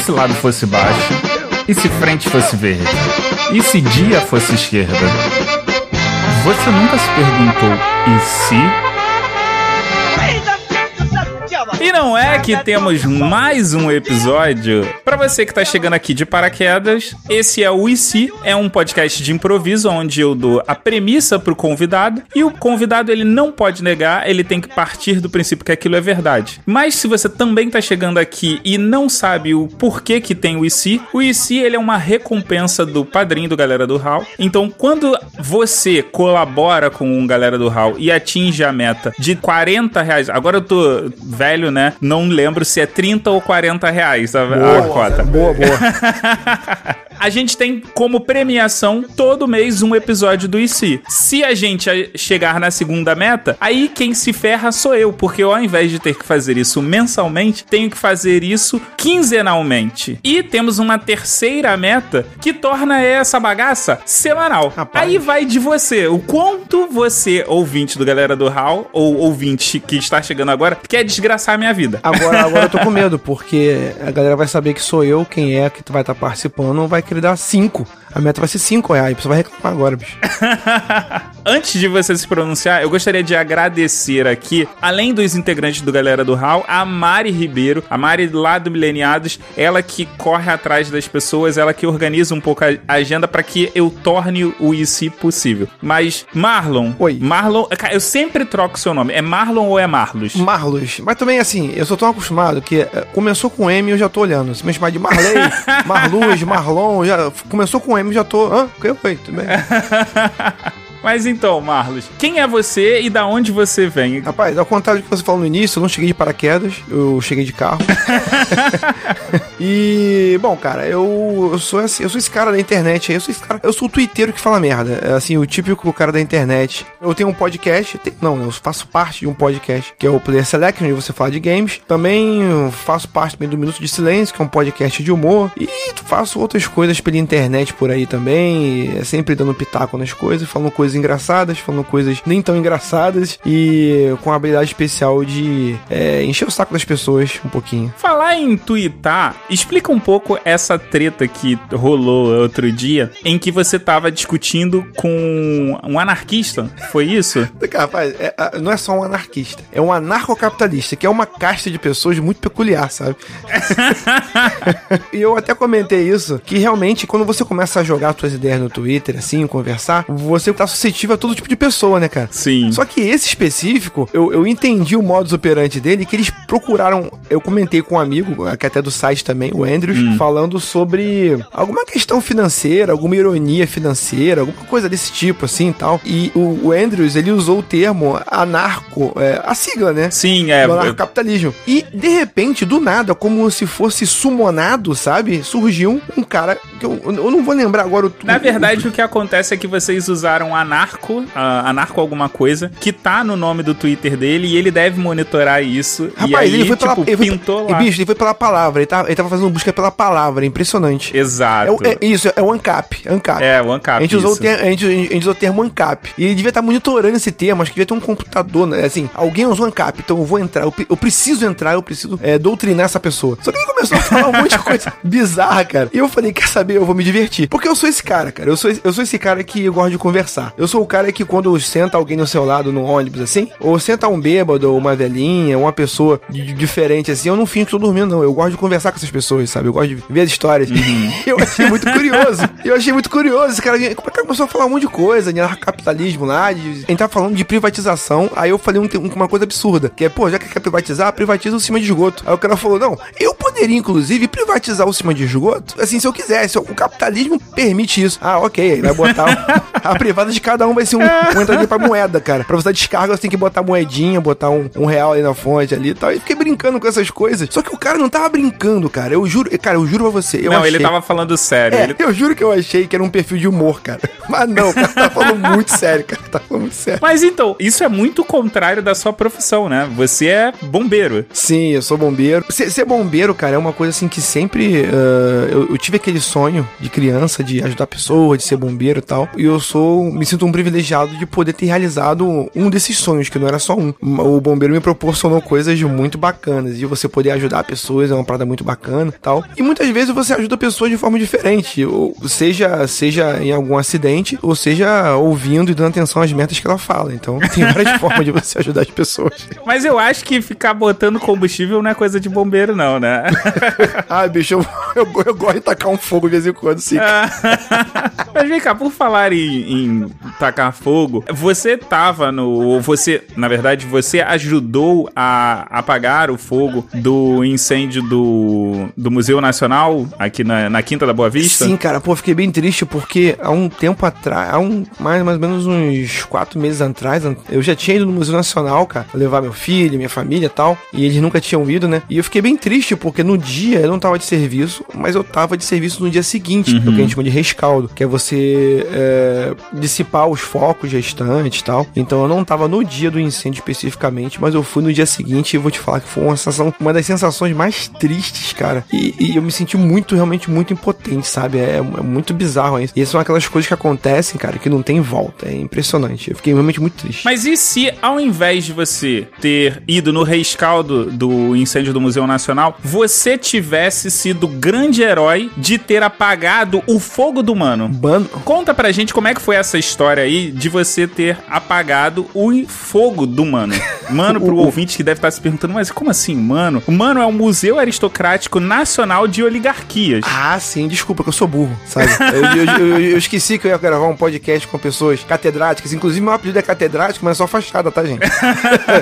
se lado fosse baixo? E se frente fosse verde? E se dia fosse esquerda? Você nunca se perguntou, e se? E não é que temos mais um episódio? Para você que tá chegando aqui de paraquedas, esse é o IC, é um podcast de improviso onde eu dou a premissa pro convidado e o convidado ele não pode negar, ele tem que partir do princípio que aquilo é verdade. Mas se você também tá chegando aqui e não sabe o porquê que tem o IC, o IC ele é uma recompensa do padrinho do Galera do Hall. Então, quando você colabora com um Galera do Hall e atinge a meta de 40 reais, agora eu tô velho, né? Não lembro se é 30 ou 40 reais a, boa, a cota. Boa, boa. a gente tem como premiação todo mês um episódio do IC. Se a gente chegar na segunda meta, aí quem se ferra sou eu, porque eu, ao invés de ter que fazer isso mensalmente, tenho que fazer isso quinzenalmente. E temos uma terceira meta que torna essa bagaça semanal. Rapaz. Aí vai de você, o quanto você, ouvinte do Galera do Hall, ou ouvinte que está chegando agora, quer desgraçar a minha vida. Agora, agora eu tô com medo, porque a galera vai saber que sou eu, quem é que vai estar tá participando, vai querer dar 5. A meta vai ser 5 reais. Você vai reclamar agora, bicho. Antes de você se pronunciar, eu gostaria de agradecer aqui, além dos integrantes do Galera do Hall, a Mari Ribeiro, a Mari lá do Mileniados, ela que corre atrás das pessoas, ela que organiza um pouco a agenda para que eu torne o IC possível. Mas, Marlon. Oi. Marlon, eu sempre troco seu nome. É Marlon ou é Marlos? Marlos. Mas também, assim, eu sou tão acostumado que eh, começou com M e eu já tô olhando. Se me chamar de Marley, Marluz, Marlon, já começou com M já tô. Hã? O que foi? Tudo bem. Mas então, Marlos, quem é você e da onde você vem? Rapaz, ao contrário do que você falou no início, eu não cheguei de paraquedas, eu cheguei de carro. e, bom, cara, eu, eu sou assim, eu sou esse cara da internet, eu sou esse cara, eu sou o twitteiro que fala merda, é assim, o típico cara da internet. Eu tenho um podcast, tenho, não, eu faço parte de um podcast, que é o Player Select, onde você fala de games. Também faço parte também do Minuto de Silêncio, que é um podcast de humor. E faço outras coisas pela internet por aí também, é sempre dando pitaco nas coisas, falando coisas coisas engraçadas, falando coisas nem tão engraçadas e com a habilidade especial de é, encher o saco das pessoas um pouquinho. Falar em twittar, explica um pouco essa treta que rolou outro dia em que você tava discutindo com um anarquista, foi isso? Rapaz, é, não é só um anarquista, é um anarcocapitalista, que é uma casta de pessoas muito peculiar, sabe? e eu até comentei isso, que realmente quando você começa a jogar suas ideias no Twitter, assim, conversar, você tá suscetível a todo tipo de pessoa, né, cara? Sim. Só que esse específico, eu, eu entendi o modus operandi dele, que eles procuraram. Eu comentei com um amigo, que é até do site também, o Andrews, hum. falando sobre alguma questão financeira, alguma ironia financeira, alguma coisa desse tipo, assim e tal. E o, o Andrews, ele usou o termo anarco, é, a sigla, né? Sim, é. Do anarcocapitalismo. E, de repente, do nada, como se fosse sumonado, sabe? Surgiu um cara que eu, eu não vou lembrar agora o. Na verdade, o, o que acontece é que vocês usaram a anarco, uh, anarco alguma coisa, que tá no nome do Twitter dele e ele deve monitorar isso. Rapaz, e aí, ele foi pela, tipo, ele foi, pintou lá. Bicho, ele foi pela palavra, ele tava, ele tava fazendo busca pela palavra, impressionante. Exato. É, é isso, é o ANCAP, ANCAP. É, o ANCAP, a gente, usou o termo, a, gente, a gente usou o termo ANCAP. E ele devia estar tá monitorando esse termo, acho que devia ter um computador, né? assim, alguém usou ANCAP, então eu vou entrar, eu, eu preciso entrar, eu preciso é, doutrinar essa pessoa. Só que ele começou a falar um monte de coisa bizarra, cara. E eu falei, quer saber, eu vou me divertir. Porque eu sou esse cara, cara. Eu sou, eu sou esse cara que gosta de conversar. Eu sou o cara que quando senta alguém no seu lado no ônibus assim, ou senta um bêbado, ou uma velhinha, uma pessoa diferente assim, eu não fingo que tô dormindo, não. Eu gosto de conversar com essas pessoas, sabe? Eu gosto de ver as histórias. Uhum. eu achei muito curioso. Eu achei muito curioso. Esse cara, como é que começou a falar um monte de coisa, de capitalismo lá, de, a gente tava falando de privatização. Aí eu falei um, uma coisa absurda, que é, pô, já que quer privatizar, privatiza o cima de esgoto. Aí o cara falou, não, eu poderia, inclusive, privatizar o cima de esgoto, assim, se eu quisesse. O capitalismo permite isso. Ah, ok. Vai botar a privada de cada um vai ser um, um entradinho pra moeda, cara. Pra você dar descarga, você tem que botar moedinha, botar um, um real ali na fonte ali e tal. E fiquei brincando com essas coisas. Só que o cara não tava brincando, cara. Eu juro, cara, eu juro pra você. Eu não, achei... ele tava falando sério. É, ele... Eu juro que eu achei que era um perfil de humor, cara. Mas não, o cara tá falando muito sério, cara. Tá falando muito sério. Mas então, isso é muito contrário da sua profissão, né? Você é bombeiro. Sim, eu sou bombeiro. Ser, ser bombeiro, cara, cara, é uma coisa assim que sempre. Uh, eu, eu, tive aquele sonho de criança de ajudar pessoas, de ser bombeiro e tal. E eu sou. Me sinto um privilegiado de poder ter realizado um desses sonhos, que não era só um. O bombeiro me proporcionou coisas muito bacanas. E você poder ajudar pessoas é uma parada muito bacana tal. E muitas vezes você ajuda pessoas de forma diferente. Ou seja, seja em algum acidente, ou seja ouvindo e dando atenção às metas que ela fala. Então tem várias formas de você ajudar as pessoas. Mas eu acho que ficar botando combustível não é coisa de bombeiro, não, né? ah, bicho, eu, eu, eu, gosto de tacar um fogo de vez em quando, sim. Mas vem cá, por falar em, em, tacar fogo, você tava no. Você, na verdade, você ajudou a apagar o fogo do incêndio do, do Museu Nacional aqui na, na Quinta da Boa Vista? Sim, cara, pô, fiquei bem triste porque há um tempo atrás, há um, mais, mais ou menos uns quatro meses atrás, eu já tinha ido no Museu Nacional, cara, levar meu filho, minha família e tal, e eles nunca tinham ido, né? E eu fiquei bem triste porque no dia eu não tava de serviço, mas eu tava de serviço no dia seguinte, uhum. que é o que a gente chama de rescaldo, que é você é, dissipar os focos restantes e tal. Então eu não tava no dia do incêndio especificamente, mas eu fui no dia seguinte e vou te falar que foi uma sensação, uma das sensações mais tristes, cara. E, e eu me senti muito, realmente muito impotente, sabe? É, é, muito bizarro isso. E são aquelas coisas que acontecem, cara, que não tem volta. É impressionante. Eu fiquei realmente muito triste. Mas e se, ao invés de você ter ido no rescaldo do incêndio do Museu Nacional, você tivesse sido grande herói de ter apagado o fogo do mano? Mano. Conta pra gente como é que foi essa história aí de você ter apagado o fogo do mano. Mano, pro ouvinte que deve estar se perguntando, mas como assim, mano? O mano é um museu aristocrático nacional de oligarquias. Ah, sim, desculpa que eu sou burro, sabe? eu, eu, eu, eu, esqueci que eu ia gravar um podcast com pessoas catedráticas. Inclusive, meu apelido é catedrático, mas é só fachada, tá, gente?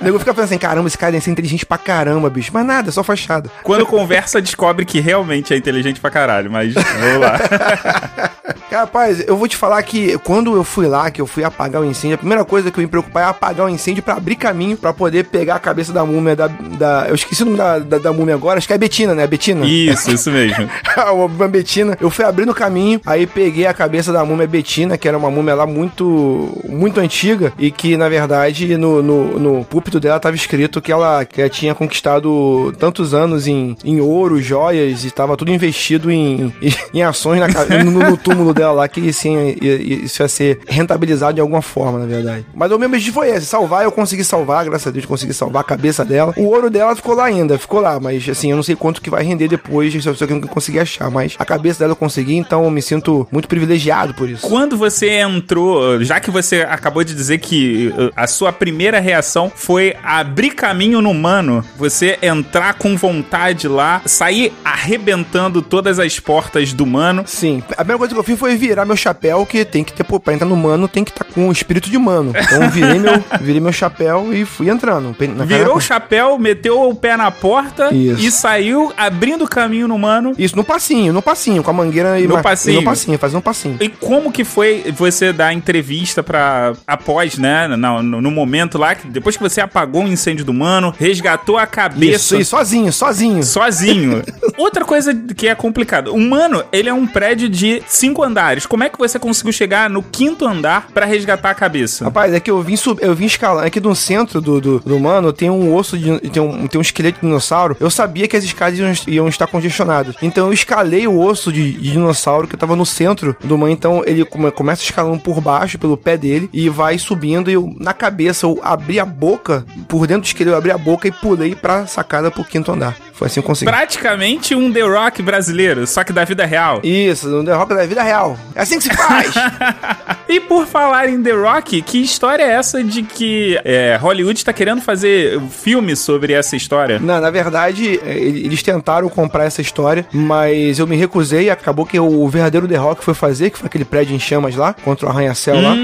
o nego fica pensando assim, caramba, esse cara deve ser inteligente pra caramba, bicho. Mas nada, é só fachada. Quando conversa, descobre que realmente é inteligente pra caralho, mas vamos lá. Rapaz, eu vou te falar que quando eu fui lá, que eu fui apagar o incêndio, a primeira coisa que eu me preocupar é apagar o incêndio para abrir caminho para poder pegar a cabeça da múmia da, da, Eu esqueci o nome da, da, da, múmia agora, acho que é Betina, né? Betina. Isso, isso mesmo. a Betina. Eu fui abrindo o caminho, aí peguei a cabeça da múmia Betina, que era uma múmia lá muito muito antiga e que, na verdade, no, no, no púlpito dela tava escrito que ela, que ela tinha conquistado tantos anos em, em ouro, joias e estava tudo investido em, em, em ações na, no, no túmulo dela lá, que sim, isso ia ser rentabilizado de alguma forma, na verdade. Mas o meu objetivo foi esse, salvar, eu consegui salvar, graças a Deus consegui salvar a cabeça dela. O ouro dela ficou lá ainda, ficou lá, mas assim, eu não sei quanto que vai render depois, se eu não consegui achar, mas a cabeça dela eu consegui, então eu me sinto muito privilegiado por isso. Quando você entrou, já que você acabou de dizer que uh, a sua primeira reação foi abrir caminho no humano, você entrar com vontade lá, sair arrebentando todas as portas do mano. Sim, a primeira coisa que eu fiz foi virar meu chapéu, que tem que ter, pô, pra entrar no mano, tem que estar tá com o espírito de mano. Então virei meu, virei meu chapéu e fui entrando. Virou o chapéu, meteu o pé na porta Isso. e saiu abrindo o caminho no mano. Isso, no passinho, no passinho, com a mangueira e no passinho. no passinho, fazendo um passinho. E como que foi você dar entrevista pra após, né, no, no, momento lá, que depois que você apagou o incêndio do mano, resgatou a cabeça. Isso, isso sozinho, sozinho. Sozinho. Outra coisa que é complicado, o mano, ele é um prédio de cinco andares. Como é que você conseguiu chegar no quinto andar para resgatar a cabeça? Rapaz, é que eu vim sub, eu vim escalando. Aqui no centro do, do, do mano tem um osso de. Tem um, tem um esqueleto de dinossauro. Eu sabia que as escadas iam, iam estar congestionadas. Então eu escalei o osso de, de, dinossauro que tava no centro do mano. Então ele come, começa escalando por baixo, pelo pé dele, e vai subindo. E eu, na cabeça, eu abri a boca, por dentro do esqueleto, eu abri a boca e pulei pra sacada pro quinto andar. Foi assim que eu consegui. Praticamente um The Rock brasileiro, só que da vida real. Isso, um The Rock da vida real. É assim que se faz! e por falar em The Rock, que história é essa de que é, Hollywood está querendo fazer filme sobre essa história? Não, na verdade, é, eles tentaram comprar essa história, mas eu me recusei e acabou que o verdadeiro The Rock foi fazer, que foi aquele prédio em chamas lá, contra o arranha-céu hum. lá.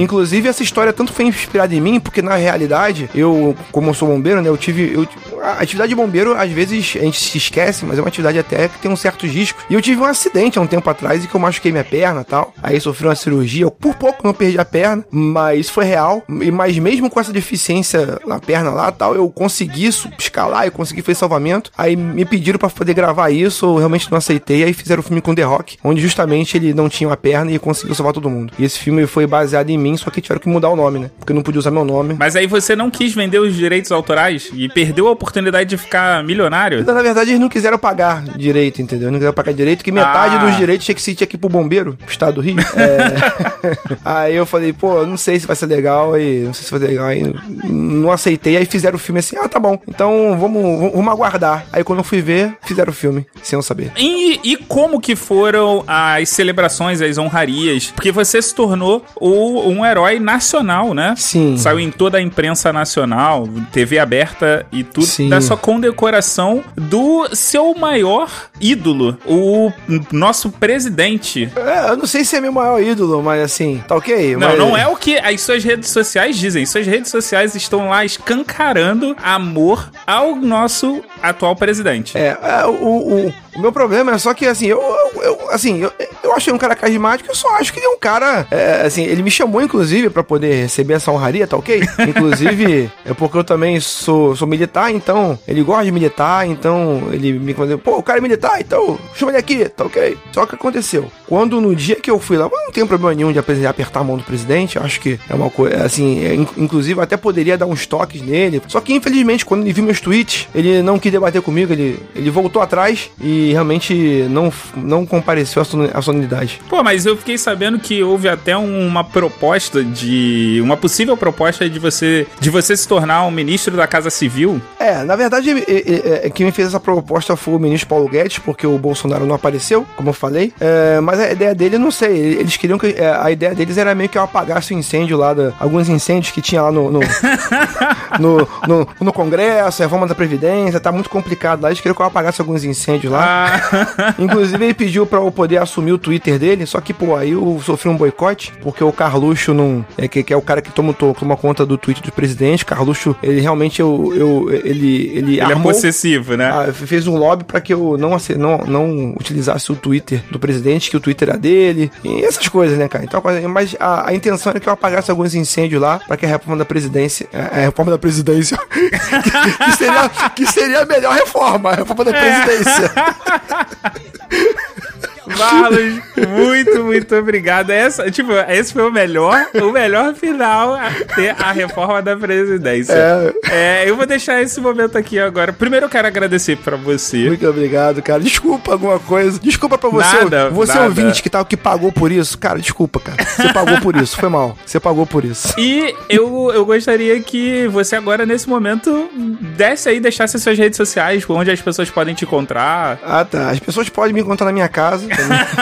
Inclusive, essa história tanto foi inspirada em mim, porque na realidade, eu, como eu sou bombeiro, né, eu tive. Eu, a atividade de bombeiro, às vezes, a gente se esquece, mas é uma atividade até que tem um certo risco. E eu tive um acidente há um tempo atrás e que eu machuquei minha perna tal. Aí sofri uma cirurgia. Eu, por pouco não perdi a perna, mas foi real. E, mas mesmo com essa deficiência na perna lá tal, eu consegui escalar, eu consegui fazer salvamento. Aí me pediram para poder gravar isso, eu realmente não aceitei. Aí fizeram o um filme com The Rock, onde justamente ele não tinha uma perna e conseguiu salvar todo mundo. E esse filme foi baseado em mim, só que tiveram que mudar o nome, né? Porque eu não podia usar meu nome. Mas aí você não quis vender os direitos autorais e perdeu a oportunidade oportunidade de ficar milionário? Então, na verdade, eles não quiseram pagar direito, entendeu? Não quiseram pagar direito, que metade Ah. dos direitos tinha que se tinha que ir pro bombeiro, pro estado do Rio. É. aí eu falei, pô, não sei se vai ser legal, aí, não sei se vai ser legal, aí não aceitei. Aí fizeram o filme assim, ah, tá bom, então vamos, vamos, vamos aguardar. Aí quando eu fui ver, fizeram o filme, sem eu saber. E, e como que foram as celebrações, as honrarias? Porque você se tornou o- um herói nacional, né? Sim. Saiu em toda a imprensa nacional, TV aberta e tudo, Sim. da sua condecoração do seu maior ídolo, o nosso presidente. É, eu não sei se é meu maior ídolo, mas assim, tá ok? Não, Mas- não é o que as suas redes sociais dizem. Suas redes sociais estão lá escancarando amor ao nosso atual presidente. É, é, o, o, o meu problema é só que, assim, eu, eu- assim, eu achei um cara carismático, eu só acho que ele é um cara, é, assim, ele me chamou, inclusive, pra poder receber essa honraria, tá ok? Inclusive, é porque eu também sou, sou militar, então, ele gosta de militar, então, ele me falou, pô, o cara é militar, então, chama ele aqui, tá ok? Só que aconteceu, quando no dia que eu fui lá, eu não tenho problema nenhum de apertar a mão do presidente, acho que é uma coisa, assim, é, in- inclusive, até poderia dar uns toques nele, só que, infelizmente, quando ele viu meus tweets, ele não quis debater comigo, ele, ele voltou atrás e realmente não, não compareceu à sonu- à solenidade. Pô, mas eu fiquei sabendo que houve até um- uma proposta de. Uma possível proposta de você de você se tornar um ministro da Casa Civil. É, na verdade, é, é, é, quem me fez essa proposta foi o ministro Paulo Guedes, porque o Bolsonaro não apareceu, como eu falei. É, mas a ideia dele, não sei, eles queriam que. é, a ideia deles era meio que eu apagasse o incêndio lá, da, alguns incêndios que tinha lá no. no, no, no- no Congresso, reforma da Previdência, tá muito complicado lá. Eles queriam que eu apagasse alguns incêndios lá. Ah, Inclusive, ele pediu pra eu poder assumir o Twitter dele, só que, pô, aí eu sofri um boicote, porque o Carluxo não. É, que, que é o cara que toma, to- toma conta do Twitter do presidente. Carluxo, ele realmente eu, eu, ele, ele, ele é armou. possessivo, né? ah, fez um lobby pra que eu não, não, não utilizasse o Twitter do presidente, que o Twitter era dele, e essas coisas, né, cara? Então, mas a, a intenção era que eu apagasse alguns incêndios lá, pra que a reforma da presidência. A, a reforma da presidência. que, que seria, que seria a melhor reforma, a reforma da presidência. Marlos, muito, muito obrigado. Essa, tipo, esse foi o melhor, o melhor final ter a reforma da presidência. É. eu vou deixar esse momento aqui agora. Primeiro eu quero agradecer pra você. Muito obrigado, cara. Desculpa alguma coisa. Desculpa pra você. Nada, você nada. ouvinte que, tá, que pagou por isso. Cara, desculpa, cara. Você pagou por isso. Foi mal. Você pagou por isso. E eu, eu gostaria que você agora, nesse momento, desse aí, deixasse suas redes sociais, onde as pessoas podem te encontrar. Ah, tá. As pessoas podem me encontrar na minha casa.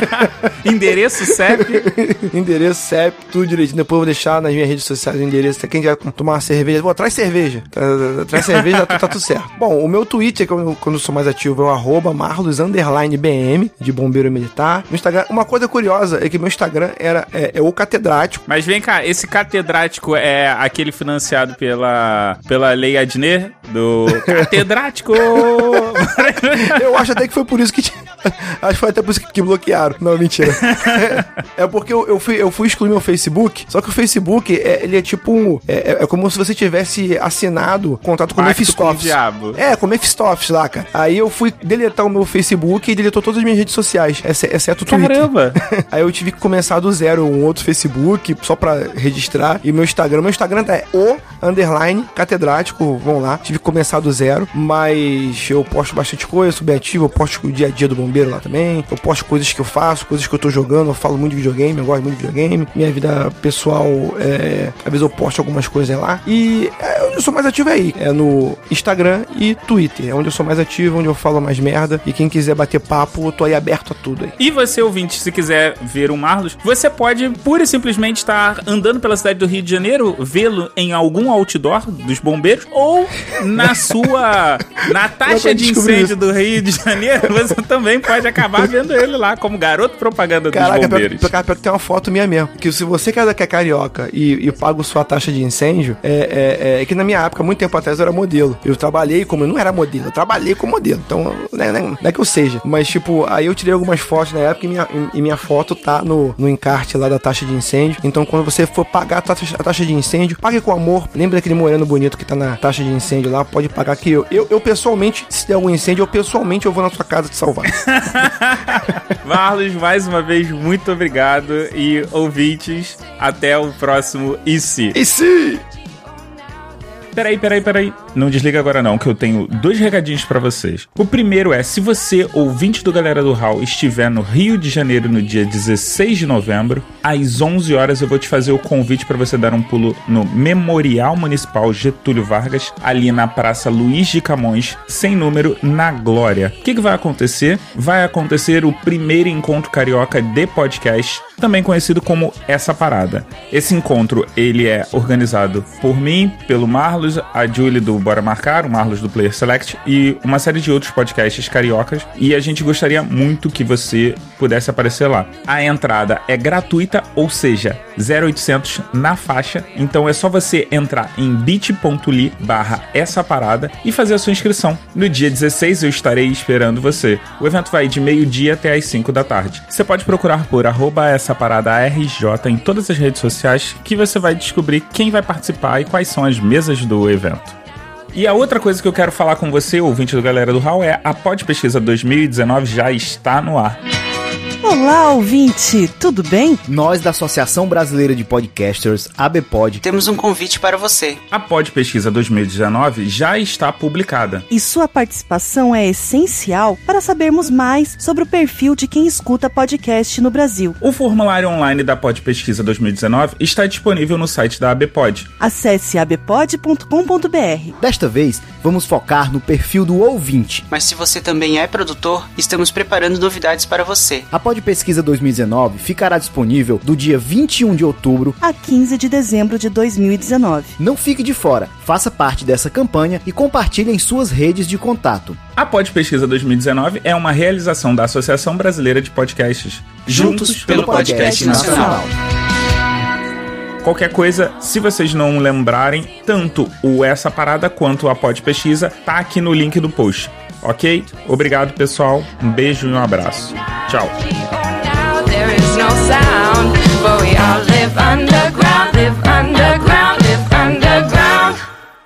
Endereço, CEP. endereço, CEP, tudo direitinho. Depois eu vou deixar nas minhas redes sociais o endereço. Quem quer tomar uma cerveja, pô, traz cerveja. Tra- Traz cerveja, tá, tá tudo certo. Bom, o meu Twitter, que eu- quando eu sou mais ativo, é o arroba Marlos BM, de bombeiro militar. No Instagram, uma coisa curiosa é que meu Instagram era, é, é o catedrático. Mas vem cá, esse catedrático é aquele financiado pela, pela Lei Adner? Do catedrático! Eu acho até que foi por isso que. Acho que foi até por isso que que bloquearam. Não, mentira. É porque eu, eu, fui, eu fui excluir meu Facebook. Só que o Facebook, é, ele é tipo um. É, é como se você tivesse assinado contato com o Pacto Mephisto com. É, com o Mephisto Office lá, cara. Aí eu fui deletar o meu Facebook e deletou todas as minhas redes sociais, exce- exceto o Twitter. Caramba! Aí eu tive que começar do zero um outro Facebook só pra registrar. E meu Instagram, meu Instagram é o underline catedrático. Vão lá. Tive que começar do zero. Mas eu posto bastante coisa, sou bem ativo. Eu posto o dia a dia do bombeiro lá também. Eu posto coisas que eu faço, coisas que eu tô jogando. Eu falo muito de videogame, eu gosto muito de videogame. Minha vida pessoal, é, às vezes eu posto algumas coisas lá. E é, onde eu sou mais ativo é aí. É no Instagram e Twitter. É onde eu sou mais ativo, onde eu falo mais merda. E quem quiser bater papo, eu tô aí aberto a tudo aí. E você, ouvinte, se quiser ver o Marlos, você pode pura e simplesmente estar andando pela cidade do Rio de Janeiro, vê-lo em algum outdoor dos bombeiros, ou na sua. na taxa de incêndio do Rio de Janeiro, você também pode acabar vendo ele lá como garoto propaganda dos Caraca, pior, bombeiros. pior, pior que tem uma foto minha mesmo. Que se você quer que é carioca e, e paga sua taxa de incêndio, é, é, é que na minha época, muito tempo atrás, eu era modelo. Eu trabalhei como. Eu não era modelo, eu trabalhei como modelo. Então, né, né, não é que eu seja. Mas, tipo, aí eu tirei algumas fotos na época e minha, e minha foto tá no, no encarte lá da taxa de incêndio. Então, quando você for pagar a taxa, a taxa de incêndio, pague com amor. Lembra daquele moreno bonito que tá na taxa de incêndio lá? Pode pagar que eu, eu, eu pessoalmente, se der algum incêndio, eu pessoalmente eu vou na sua casa te salvar. Marlos, mais uma vez, muito obrigado. E ouvintes, até o próximo IC. e se? Peraí, peraí, peraí. Não desliga agora não, que eu tenho dois recadinhos para vocês. O primeiro é, se você, ouvinte do Galera do Hall, estiver no Rio de Janeiro no dia 16 de novembro, às 11 horas eu vou te fazer o convite para você dar um pulo no Memorial Municipal Getúlio Vargas, ali na Praça Luiz de Camões, sem número, na Glória. O que, que vai acontecer? Vai acontecer o primeiro encontro carioca de podcast, também conhecido como Essa Parada. Esse encontro, ele é organizado por mim, pelo Marlos, a Julie do Bora Marcar, o Marlos do Player Select e uma série de outros podcasts cariocas. E a gente gostaria muito que você pudesse aparecer lá. A entrada é gratuita, ou seja, 0800 na faixa. Então é só você entrar em bit.ly barra essa parada e fazer a sua inscrição. No dia 16 eu estarei esperando você. O evento vai de meio-dia até às 5 da tarde. Você pode procurar por arroba essa parada RJ em todas as redes sociais que você vai descobrir quem vai participar e quais são as mesas do evento. E a outra coisa que eu quero falar com você, ouvinte do Galera do Hall, é a Pod Pesquisa 2019 já está no ar. Olá, ouvinte, tudo bem? Nós da Associação Brasileira de Podcasters, ABPod, temos um convite para você. A Pod Pesquisa 2019 já está publicada. E sua participação é essencial para sabermos mais sobre o perfil de quem escuta podcast no Brasil. O formulário online da Pod Pesquisa 2019 está disponível no site da ABPod. Acesse abpod.com.br. Desta vez, vamos focar no perfil do ouvinte. Mas se você também é produtor, estamos preparando novidades para você. A Pod Pesquisa 2019 ficará disponível do dia 21 de outubro a 15 de dezembro de 2019. Não fique de fora, faça parte dessa campanha e compartilhe em suas redes de contato. A Pod Pesquisa 2019 é uma realização da Associação Brasileira de Podcasts, juntos, juntos pelo, pelo Podcast, podcast Nacional. Qualquer coisa, se vocês não lembrarem, tanto o Essa Parada quanto a Pod Pesquisa tá aqui no link do post ok? Obrigado, pessoal. Um beijo e um abraço. Tchau. Underground, live underground.